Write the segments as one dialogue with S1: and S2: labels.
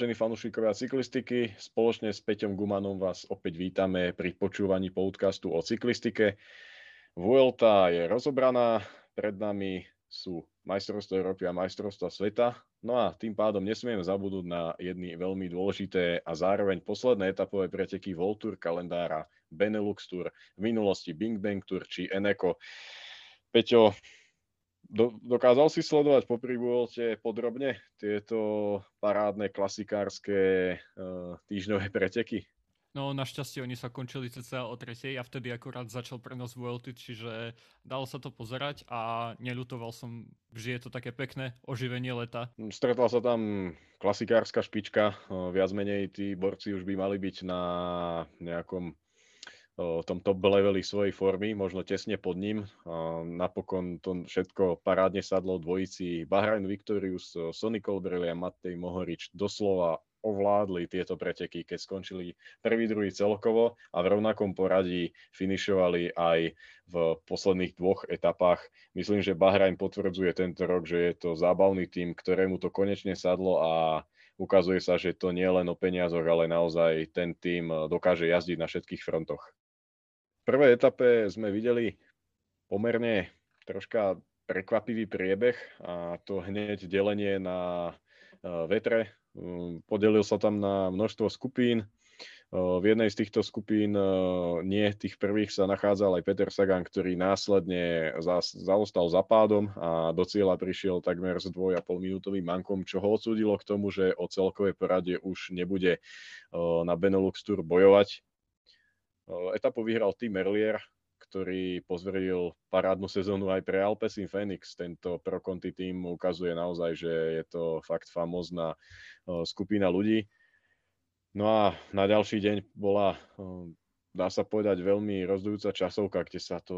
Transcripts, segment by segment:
S1: Vážení fanúšikovia cyklistiky, spoločne s Peťom Gumanom vás opäť vítame pri počúvaní podcastu o cyklistike. Vuelta je rozobraná, pred nami sú majstrovstvo Európy a majstrovstva sveta. No a tým pádom nesmieme zabudnúť na jedny veľmi dôležité a zároveň posledné etapové preteky Voltour kalendára Benelux Tour, v minulosti Bing Bang Tour či Eneco. Peťo, do, dokázal si sledovať po Vuelte podrobne tieto parádne klasikárske uh, týždňové preteky?
S2: No našťastie oni sa končili cca o tretej a vtedy akurát začal prenos Vuelty, čiže dalo sa to pozerať a neľutoval som, že je to také pekné oživenie leta.
S1: Stretla sa tam klasikárska špička, viac menej tí borci už by mali byť na nejakom tom top leveli svojej formy, možno tesne pod ním. Napokon to všetko parádne sadlo dvojici Bahrain Victorius, Sonny Colbrelli a Matej Mohorič doslova ovládli tieto preteky, keď skončili prvý, druhý celkovo a v rovnakom poradí finišovali aj v posledných dvoch etapách. Myslím, že Bahrain potvrdzuje tento rok, že je to zábavný tým, ktorému to konečne sadlo a ukazuje sa, že to nie je len o peniazoch, ale naozaj ten tým dokáže jazdiť na všetkých frontoch prvej etape sme videli pomerne troška prekvapivý priebeh a to hneď delenie na e, vetre. Mm, podelil sa tam na množstvo skupín. E, v jednej z týchto skupín, e, nie tých prvých, sa nachádzal aj Peter Sagan, ktorý následne zaostal za pádom a do cieľa prišiel takmer s dvoj a pol minútovým mankom, čo ho odsúdilo k tomu, že o celkovej porade už nebude na Benelux Tour bojovať Etapu vyhral Tim Merlier, ktorý pozveril parádnu sezónu aj pre Alpecin Phoenix. Tento Pro Conti tým ukazuje naozaj, že je to fakt famózna skupina ľudí. No a na ďalší deň bola, dá sa povedať, veľmi rozdujúca časovka, kde sa to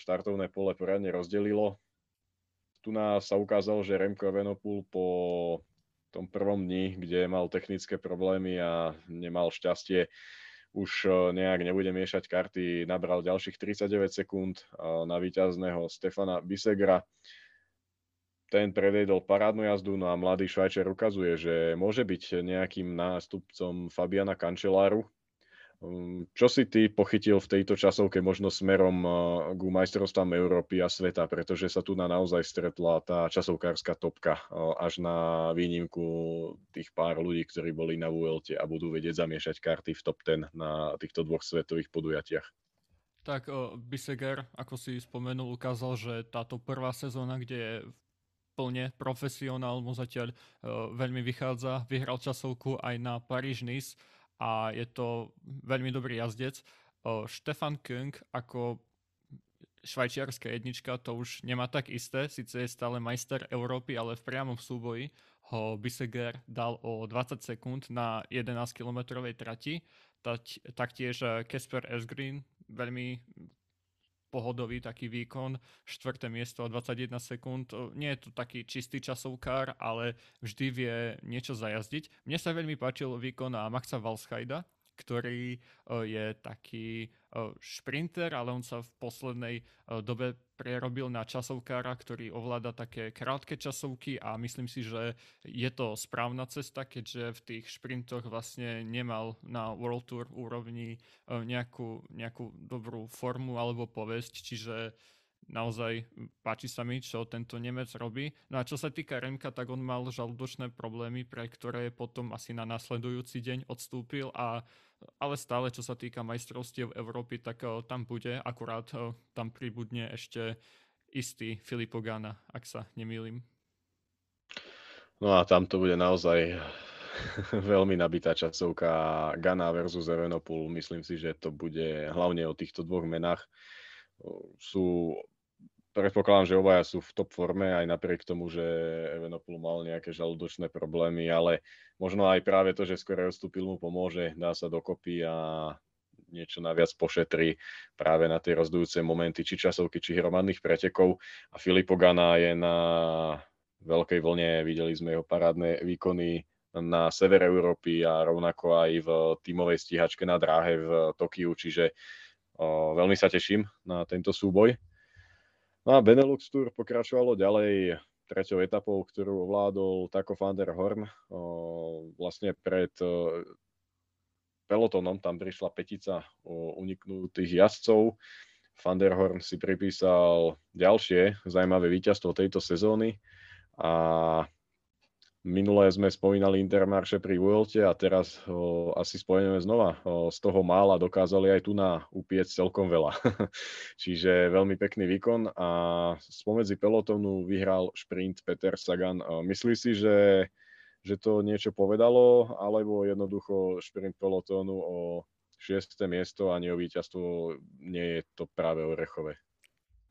S1: štartovné pole poriadne rozdelilo. Tu nás sa ukázalo, že Remko Evenepoel po tom prvom dni, kde mal technické problémy a nemal šťastie, už e, nejak nebude miešať karty, nabral ďalších 39 sekúnd e, na víťazného Stefana Bisegra. Ten predvedol parádnu jazdu, no a mladý Švajčer ukazuje, že môže byť nejakým nástupcom Fabiana Kančeláru, čo si ty pochytil v tejto časovke možno smerom eh, k majstrovstvám Európy a sveta, pretože sa tu na naozaj stretla tá časovkárska topka eh, až na výnimku tých pár ľudí, ktorí boli na VLT a budú vedieť zamiešať karty v top 10 na týchto dvoch svetových podujatiach.
S2: Tak uh, Biseger, ako si spomenul, ukázal, že táto prvá sezóna, kde je plne profesionál, mu zatiaľ veľmi vychádza. Vyhral časovku aj na Paríž-Nice a je to veľmi dobrý jazdec. Štefan Kung ako švajčiarska jednička to už nemá tak isté, síce je stále majster Európy, ale v priamom súboji ho Biseger dal o 20 sekúnd na 11 kilometrovej trati. Taktiež Kesper Esgreen veľmi pohodový taký výkon, štvrté miesto 21 sekúnd. Nie je to taký čistý časovkár, ale vždy vie niečo zajazdiť. Mne sa veľmi páčil výkon Maxa Valschajda, ktorý je taký šprinter, ale on sa v poslednej dobe prerobil na časovkára, ktorý ovláda také krátke časovky a myslím si, že je to správna cesta, keďže v tých šprintoch vlastne nemal na World Tour úrovni nejakú, nejakú dobrú formu alebo povesť, čiže naozaj páči sa mi, čo tento Nemec robí. No a čo sa týka Remka, tak on mal žalúdočné problémy, pre ktoré potom asi na nasledujúci deň odstúpil a ale stále, čo sa týka majstrovstiev Európy, tak uh, tam bude, akurát uh, tam pribudne ešte istý Filippo Gana, ak sa nemýlim.
S1: No a tam to bude naozaj veľmi nabitá časovka Gana versus Evenopol. Myslím si, že to bude hlavne o týchto dvoch menách. Sú predpokladám, že obaja sú v top forme, aj napriek tomu, že Evenopol mal nejaké žalúdočné problémy, ale možno aj práve to, že skôr odstúpil mu pomôže, dá sa dokopy a niečo naviac pošetrí práve na tie rozdujúce momenty, či časovky, či hromadných pretekov. A Filipo Gana je na veľkej vlne, videli sme jeho parádne výkony na severe Európy a rovnako aj v tímovej stíhačke na dráhe v Tokiu, čiže o, veľmi sa teším na tento súboj. No a Benelux Tour pokračovalo ďalej treťou etapou, ktorú ovládol Taco van der Horn. Vlastne pred pelotonom tam prišla petica uniknutých jazdcov. Van der Horn si pripísal ďalšie zaujímavé víťazstvo tejto sezóny a Minulé sme spomínali Intermarše pri Vuelte a teraz o, asi spojíme znova. O, z toho mála dokázali aj tu na upiec celkom veľa. Čiže veľmi pekný výkon a spomedzi pelotónu vyhral šprint Peter Sagan. O, myslí si, že, že to niečo povedalo, alebo jednoducho šprint pelotónu o 6. miesto a nie o víťazstvo nie je to práve orechové?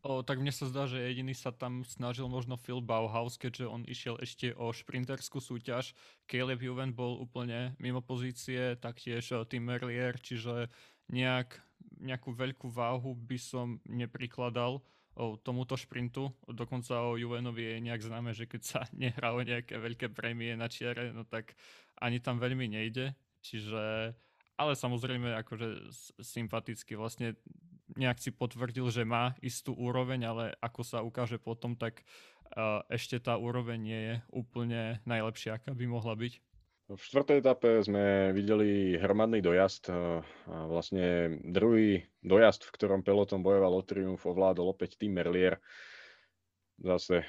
S2: O, tak mne sa zdá, že jediný sa tam snažil možno Phil Bauhaus, keďže on išiel ešte o šprinterskú súťaž. Caleb Juven bol úplne mimo pozície, taktiež Tim Merlier, čiže nejak, nejakú veľkú váhu by som neprikladal o tomuto šprintu. Dokonca o Juvenovi je nejak známe, že keď sa nehrá o nejaké veľké prémie na čiare, no tak ani tam veľmi nejde. Čiže ale samozrejme akože sympaticky vlastne nejak si potvrdil, že má istú úroveň, ale ako sa ukáže potom, tak uh, ešte tá úroveň nie je úplne najlepšia, aká by mohla byť.
S1: V štvrtej etape sme videli hromadný dojazd. A vlastne druhý dojazd, v ktorom peloton bojoval o triumf, ovládol opäť tým Merlier. Zase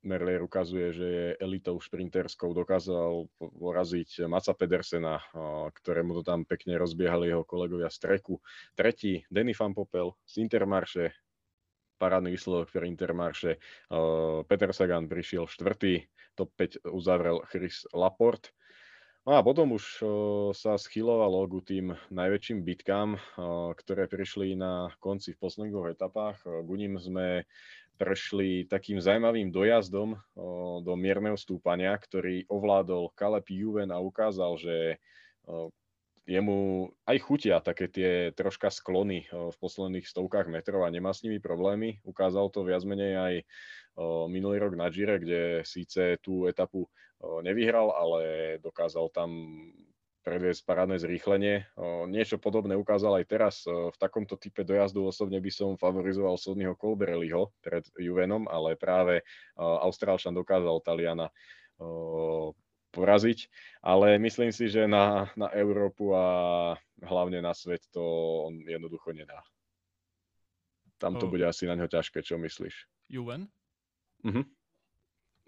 S1: Merlier ukazuje, že je elitou šprinterskou, dokázal poraziť Maca Pedersena, ktorému to tam pekne rozbiehali jeho kolegovia z treku. Tretí, Denny Van Popel z Intermarše, parádny výsledok pre Intermarše. Peter Sagan prišiel štvrtý, top 5 uzavrel Chris Laport. No a potom už sa schylovalo ku tým najväčším bitkám, ktoré prišli na konci v posledných etapách. Ku ním sme prešli takým zaujímavým dojazdom do mierneho stúpania, ktorý ovládol Caleb Juven a ukázal, že jemu aj chutia také tie troška sklony v posledných stovkách metrov a nemá s nimi problémy. Ukázal to viac menej aj minulý rok na Gire, kde síce tú etapu nevyhral, ale dokázal tam predviesť parádne zrýchlenie. Niečo podobné ukázal aj teraz. V takomto type dojazdu osobne by som favorizoval Sodnyho Colbrelliho pred Juvenom, ale práve Austrálčan dokázal Taliana poraziť, ale myslím si, že na, na Európu a hlavne na svet to on jednoducho nedá. Tam to oh. bude asi na ňo ťažké, čo myslíš?
S2: Juven?
S1: Uh-huh.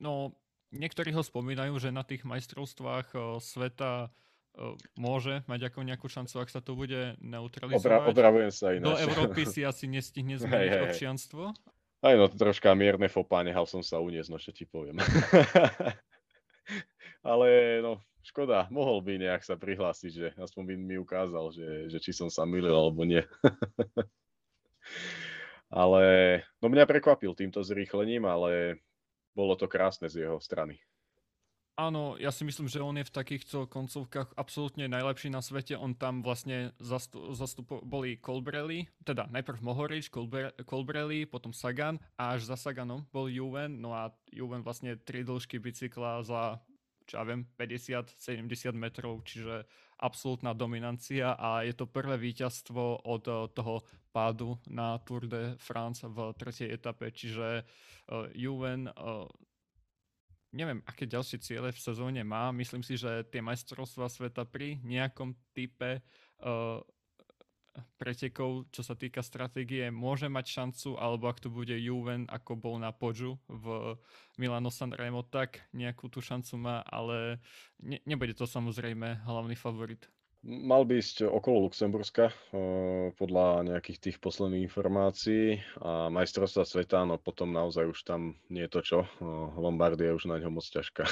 S2: No, niektorí ho spomínajú, že na tých majstrovstvách sveta môže mať ako nejakú šancu, ak sa to bude neutralizovať. Obra,
S1: opravujem sa
S2: ináč. Do Európy si asi nestihne zmeniť hey, hey. občianstvo.
S1: Aj no, troška mierne fopa, nechal som sa uniesť, no čo ti poviem. Ale no, škoda, mohol by nejak sa prihlásiť, že aspoň by mi ukázal, že, že či som sa milil alebo nie. ale, no mňa prekvapil týmto zrýchlením, ale bolo to krásne z jeho strany.
S2: Áno, ja si myslím, že on je v takýchto koncovkách absolútne najlepší na svete. On tam vlastne zastup, zastup boli Colbrelli, teda najprv Mohorič, Colbrelli, potom Sagan a až za Saganom bol Juven. No a Juven vlastne tri dĺžky bicykla za, čo ja viem, 50-70 metrov, čiže absolútna dominancia a je to prvé víťazstvo od eh, toho pádu na Tour de France v tretej etape, čiže uh, Juven uh, neviem, aké ďalšie ciele v sezóne má. Myslím si, že tie majstrovstvá sveta pri nejakom type uh, pretekov, čo sa týka stratégie, môže mať šancu, alebo ak to bude Juven, ako bol na Podžu v Milano Sanremo, tak nejakú tú šancu má, ale ne, nebude to samozrejme hlavný favorit.
S1: Mal by ísť okolo Luxemburska podľa nejakých tých posledných informácií a majstrovstva sveta, no potom naozaj už tam nie je to čo. Lombardia je už na ňo moc ťažká.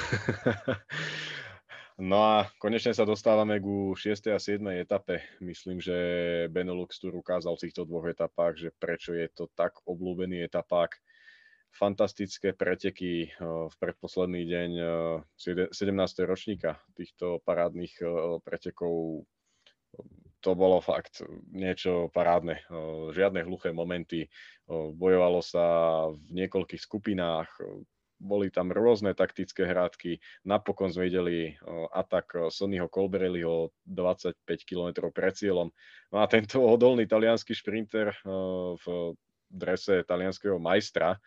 S1: no a konečne sa dostávame ku 6. a 7. etape. Myslím, že Benelux tu ukázal v týchto dvoch etapách, že prečo je to tak obľúbený etapák fantastické preteky v predposledný deň 17. ročníka týchto parádnych pretekov. To bolo fakt niečo parádne. Žiadne hluché momenty. Bojovalo sa v niekoľkých skupinách. Boli tam rôzne taktické hrádky. Napokon sme videli atak Sonnyho Colbrelliho 25 km pred cieľom. No a tento odolný talianský šprinter v drese talianského majstra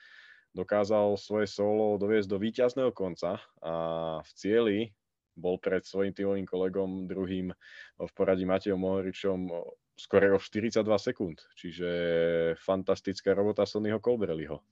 S1: dokázal svoje solo doviesť do víťazného konca a v cieli bol pred svojim týmovým kolegom druhým v poradí Matejom Mohoričom skoro o 42 sekúnd. Čiže fantastická robota Sonnyho Colbrelliho.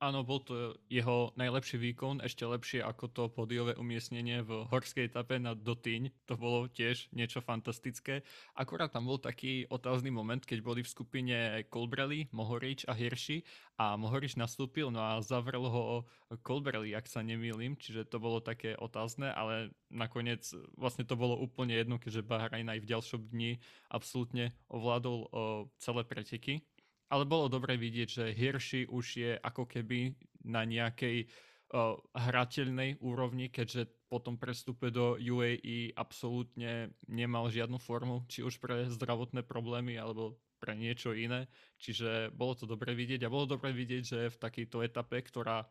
S2: Áno, bol to jeho najlepší výkon, ešte lepšie ako to podiové umiestnenie v horskej etape na Dotyň. To bolo tiež niečo fantastické. Akurát tam bol taký otázny moment, keď boli v skupine Colbrelli, Mohorič a Hirši a Mohorič nastúpil, no a zavrel ho Colbrelli, ak sa nemýlim, čiže to bolo také otázne, ale nakoniec vlastne to bolo úplne jedno, keďže Bahrajn aj v ďalšom dni absolútne ovládol o, celé preteky ale bolo dobre vidieť, že Hirschi už je ako keby na nejakej uh, hrateľnej úrovni, keďže po tom prestupe do UAE absolútne nemal žiadnu formu, či už pre zdravotné problémy alebo pre niečo iné. Čiže bolo to dobre vidieť a bolo dobre vidieť, že v takejto etape, ktorá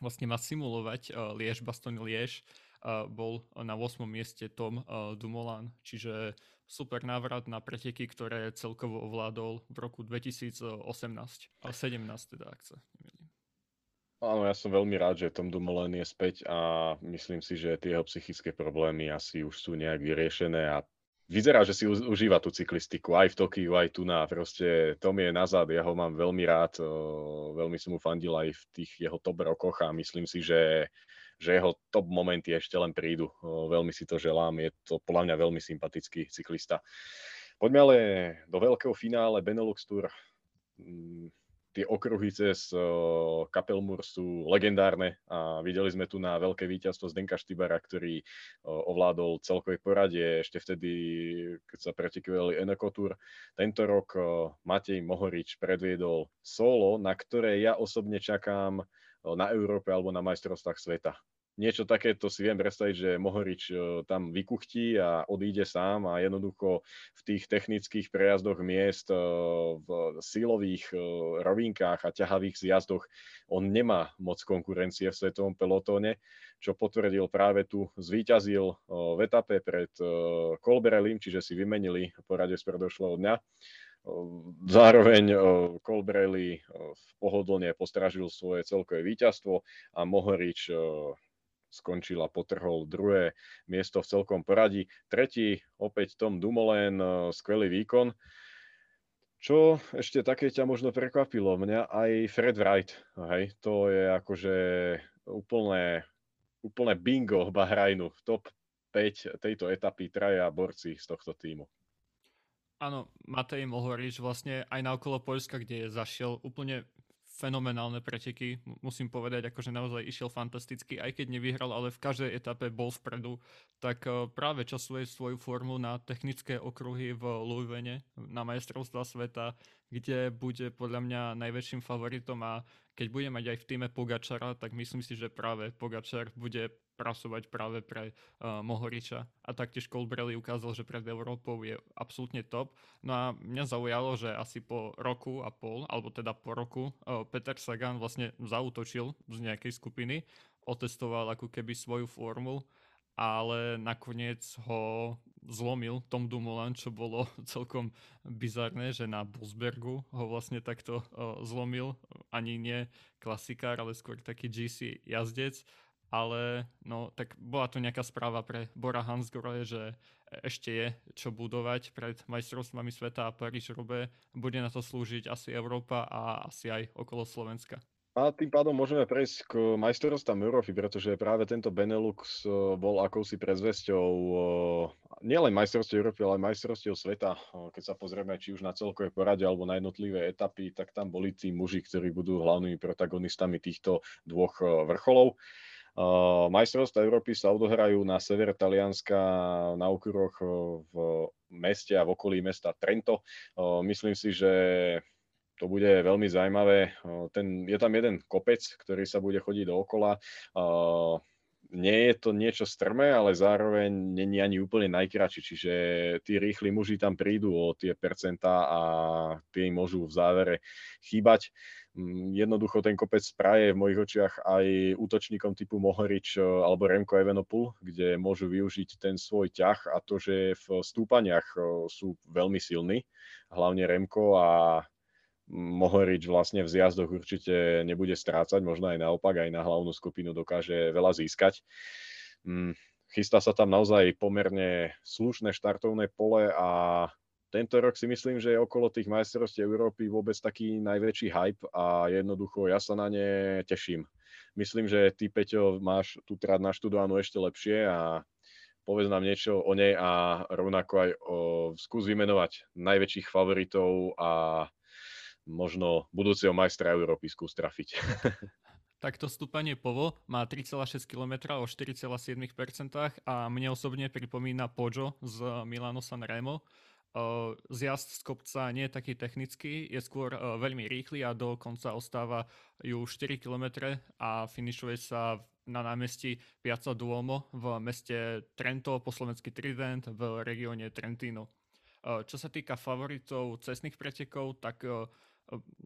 S2: vlastne má simulovať uh, Liež, Baston Liež, uh, bol na 8. mieste Tom uh, Dumoulin. Čiže super návrat na preteky, ktoré celkovo ovládol v roku 2018. A 17 teda, ak sa nemýlim.
S1: Áno, ja som veľmi rád, že Tom Dumoulin je späť a myslím si, že tie jeho psychické problémy asi už sú nejak vyriešené a vyzerá, že si užíva tú cyklistiku aj v Tokiu, aj tu na. Proste Tom je nazad, ja ho mám veľmi rád, veľmi som mu fandil aj v tých jeho top rokoch a myslím si, že že jeho top momenty ešte len prídu. Veľmi si to želám, je to podľa mňa veľmi sympatický cyklista. Poďme ale do veľkého finále Benelux Tour. Mm, tie okruhy cez Kapelmur sú legendárne a videli sme tu na veľké víťazstvo Zdenka Štybara, ktorý ovládol celkové poradie ešte vtedy, keď sa pretekovali Eneko Tour. Tento rok Matej Mohorič predviedol solo, na ktoré ja osobne čakám na Európe alebo na majstrovstvách sveta. Niečo takéto si viem predstaviť, že Mohorič tam vykuchtí a odíde sám a jednoducho v tých technických prejazdoch miest, v sílových rovinkách a ťahavých zjazdoch on nemá moc konkurencie v svetovom pelotóne, čo potvrdil práve tu, zvíťazil v etape pred Kolberelim, čiže si vymenili porade z predošlého dňa Zároveň Colbrelli pohodlne postražil svoje celkové víťazstvo a Mohorič skončil a potrhol druhé miesto v celkom poradí. Tretí opäť Tom Dumoulin, skvelý výkon. Čo ešte také ťa možno prekvapilo? Mňa aj Fred Wright. Hej, to je akože úplné, úplné bingo Bahrajnu. Top 5 tejto etapy traja borci z tohto týmu.
S2: Áno, Matej Mohorič vlastne aj na okolo Poľska, kde zašiel úplne fenomenálne preteky, musím povedať, akože naozaj išiel fantasticky, aj keď nevyhral, ale v každej etape bol vpredu, tak eh, práve časuje svoju formu na technické okruhy v Louisville, na majstrovstva sveta, kde bude podľa mňa najväčším favoritom a keď bude mať aj v týme Pogačara, tak myslím si, že práve Pogačar bude prasovať práve pre uh, Mohoriča. A taktiež Colbrelli ukázal, že pred Európou je absolútne top. No a mňa zaujalo, že asi po roku a pol, alebo teda po roku, uh, Peter Sagan vlastne zautočil z nejakej skupiny, otestoval ako keby svoju formu, ale nakoniec ho zlomil Tom Dumoulin, čo bolo celkom bizarné, že na Bosbergu ho vlastne takto uh, zlomil. Ani nie klasikár, ale skôr taký GC jazdec ale no, tak bola to nejaká správa pre Bora Hansgrohe, že ešte je čo budovať pred majstrovstvami sveta a Paríž Rube. Bude na to slúžiť asi Európa a asi aj okolo Slovenska.
S1: A tým pádom môžeme prejsť k majstrovstvám Európy, pretože práve tento Benelux e, bol akousi prezvesťou e, nielen majstrovstiev Európy, ale aj majstrovstiev sveta. E, keď sa pozrieme či už na celkové porade alebo na jednotlivé etapy, tak tam boli tí muži, ktorí budú hlavnými protagonistami týchto dvoch vrcholov. Majstrovstvá Európy sa odohrajú na sever Talianska na okruhoch v meste a v okolí mesta Trento. Myslím si, že to bude veľmi zaujímavé. Ten, je tam jeden kopec, ktorý sa bude chodiť dookola. Nie je to niečo strmé, ale zároveň není ani úplne najkračší, čiže tí rýchli muži tam prídu o tie percentá a tie im môžu v závere chýbať. Jednoducho ten kopec praje v mojich očiach aj útočníkom typu Mohorič e, alebo Remko Evenopul, kde môžu využiť ten svoj ťah a to, že v stúpaniach e, sú veľmi silní, hlavne Remko a Mohorič vlastne v zjazdoch určite nebude strácať, možno aj naopak, aj na hlavnú skupinu dokáže veľa získať. Mm, chystá sa tam naozaj pomerne slušné štartovné pole a tento rok si myslím, že je okolo tých majstrovstiev Európy vôbec taký najväčší hype a jednoducho ja sa na ne teším. Myslím, že ty, Peťo, máš tú trať naštudovanú ešte lepšie a povedz nám niečo o nej a rovnako aj o, skús vymenovať najväčších favoritov a možno budúceho majstra Európy skús trafiť.
S2: Takto stúpanie Povo má 3,6 km o 4,7% a mne osobne pripomína Poggio z Milano Sanremo. Zjazd z kopca nie je taký technický, je skôr veľmi rýchly a do konca ostáva ju 4 km a finišuje sa na námestí Piazza Duomo v meste Trento, po slovensky Trident v regióne Trentino. Čo sa týka favoritov cestných pretekov, tak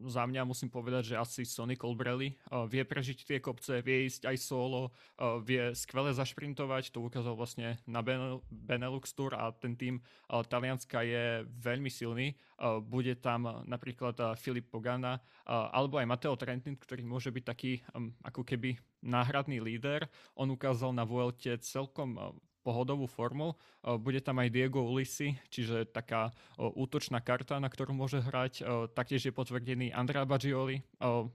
S2: za mňa musím povedať, že asi Sonny Colbrelli uh, vie prežiť tie kopce, vie ísť aj solo, uh, vie skvele zašprintovať, to ukázal vlastne na Benelux Tour a ten tým uh, Talianska je veľmi silný. Bude tam napríklad Filip Pogana alebo aj Matteo Trentin, ktorý môže byť taký ako keby náhradný líder. On ukázal na Vuelte celkom pohodovú formu. Bude tam aj Diego Ulisi, čiže taká útočná karta, na ktorú môže hrať. Taktiež je potvrdený Andrea Baggioli,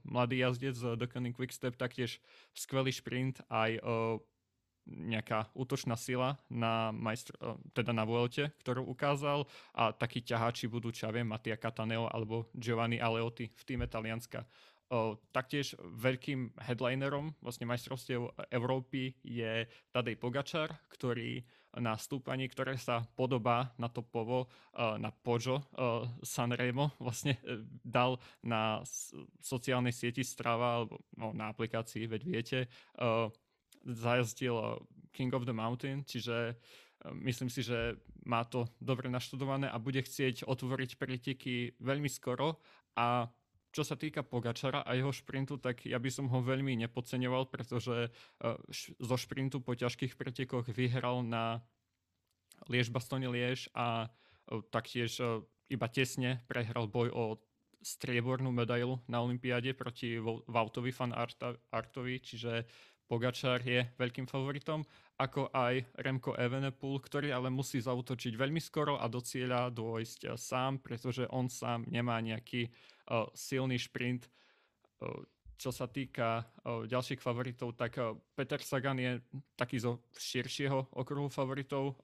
S2: mladý jazdec z Cunning Quickstep, taktiež skvelý šprint, aj nejaká útočná sila na, majstr, teda na Vuelte, ktorú ukázal a takí ťaháči budú, čo ja viem, Mattia Cataneo alebo Giovanni Aleotti v týme Talianska. Taktiež veľkým headlinerom vlastne majstrovstiev Európy je Tadej Pogačar, ktorý na stúpaní, ktoré sa podobá na to povo, na Pojo Sanremo, vlastne e, dal na sociálnej sieti Strava alebo no, na aplikácii, veď viete, zajazdil King of the Mountain, čiže e, myslím si, že má to dobre naštudované a bude chcieť otvoriť preteky veľmi skoro a čo sa týka Pogačara a jeho šprintu, tak ja by som ho veľmi nepodceňoval, pretože uh, zo šprintu po ťažkých pretekoch vyhral na Liež Bastone Liež a uh, taktiež uh, iba tesne prehral boj o striebornú medailu na Olympiáde proti Vautovi fan Artovi, čiže Pogačar je veľkým favoritom, ako aj Remko Evenepoel, ktorý ale musí zautočiť veľmi skoro a do cieľa dôjsť sám, pretože on sám nemá nejaký silný šprint. Čo sa týka ďalších favoritov, tak Peter Sagan je taký zo širšieho okruhu favoritov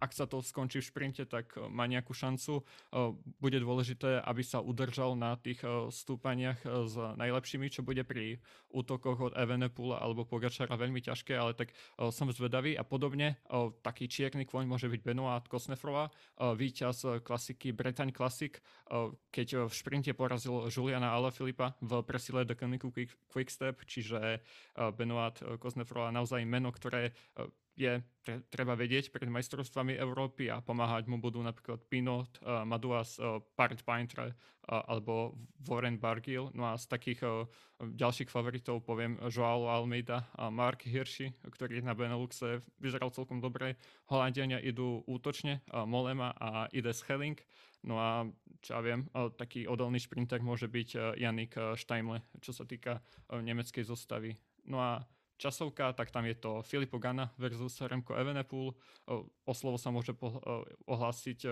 S2: ak sa to skončí v šprinte, tak eh, má nejakú šancu. Eh, bude dôležité, aby sa udržal na tých eh, stúpaniach s najlepšími, čo bude pri útokoch od Evenepula alebo Pogačara veľmi ťažké, ale tak som zvedavý a podobne. Taký čierny kvoň môže byť Benoit Kosnefrova, víťaz klasiky Bretagne Classic, keď v šprinte porazil Juliana Alaphilippa v presile do Quick, Quickstep, čiže Benoit Kosnefrova naozaj meno, ktoré je treba vedieť pred majstrovstvami Európy a pomáhať mu budú napríklad Pinot, uh, Maduas, uh, Part Painter uh, alebo Warren Bargill. No a z takých uh, ďalších favoritov poviem Joao Almeida a Mark Hirschi, ktorý na Beneluxe vyzeral celkom dobre. Holandiania idú útočne, uh, Molema a ide Schelling. No a čo ja viem, taký odolný šprinter môže byť Janik Steimle, čo sa týka nemeckej zostavy. No a časovka, tak tam je to Filipo Gana versus Remko Evenepoel. O slovo sa môže ohlásiť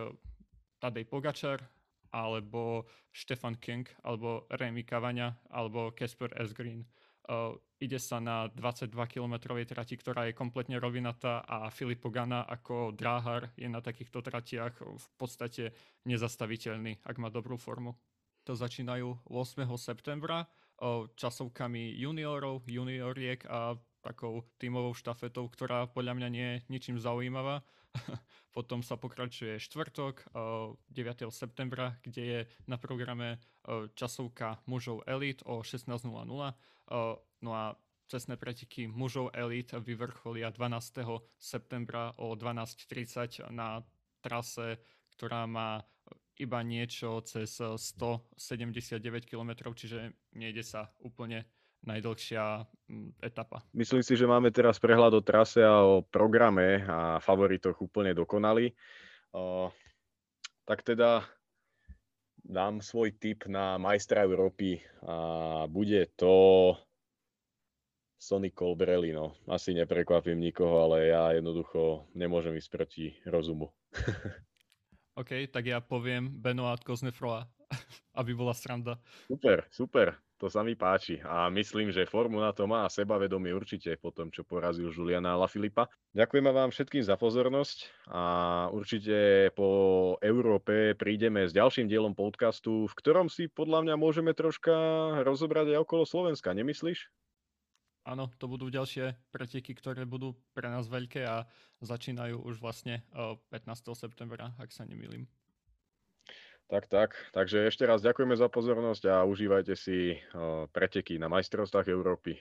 S2: Tadej Pogačar, alebo Stefan King, alebo Remy Cavania, alebo Casper S. Green. Ide sa na 22 km trati, ktorá je kompletne rovinatá a Filipo Gana ako dráhar je na takýchto tratiach v podstate nezastaviteľný, ak má dobrú formu. To začínajú 8. septembra časovkami juniorov, junioriek a takou tímovou štafetou, ktorá podľa mňa nie je ničím zaujímavá. Potom sa pokračuje štvrtok 9. septembra, kde je na programe časovka mužov Elite o 16.00. No a cestné preteky mužov Elite vyvrcholia 12. septembra o 12.30 na trase, ktorá má iba niečo cez 179 eh, km, čiže nejde sa úplne najdlhšia mm, etapa.
S1: Myslím si, že máme teraz prehľad o trase a o programe a favoritoch úplne dokonali. O, tak teda dám svoj tip na majstra Európy a bude to Sonny Colbrelli, no. Asi neprekvapím nikoho, ale ja jednoducho nemôžem ísť proti rozumu.
S2: OK, tak ja poviem Benoit Koznefroa, aby bola sranda.
S1: Super, super to sa mi páči a myslím, že formu na to má a sebavedomie určite po tom, čo porazil Juliana Filipa. Ďakujeme vám všetkým za pozornosť a určite po Európe prídeme s ďalším dielom podcastu, v ktorom si podľa mňa môžeme troška rozobrať aj okolo Slovenska, nemyslíš?
S2: Áno, to budú ďalšie preteky, ktoré budú pre nás veľké a začínajú už vlastne 15. septembra, ak sa nemýlim.
S1: Tak, tak. Takže ešte raz ďakujeme za pozornosť a užívajte si preteky na majstrovstvách Európy.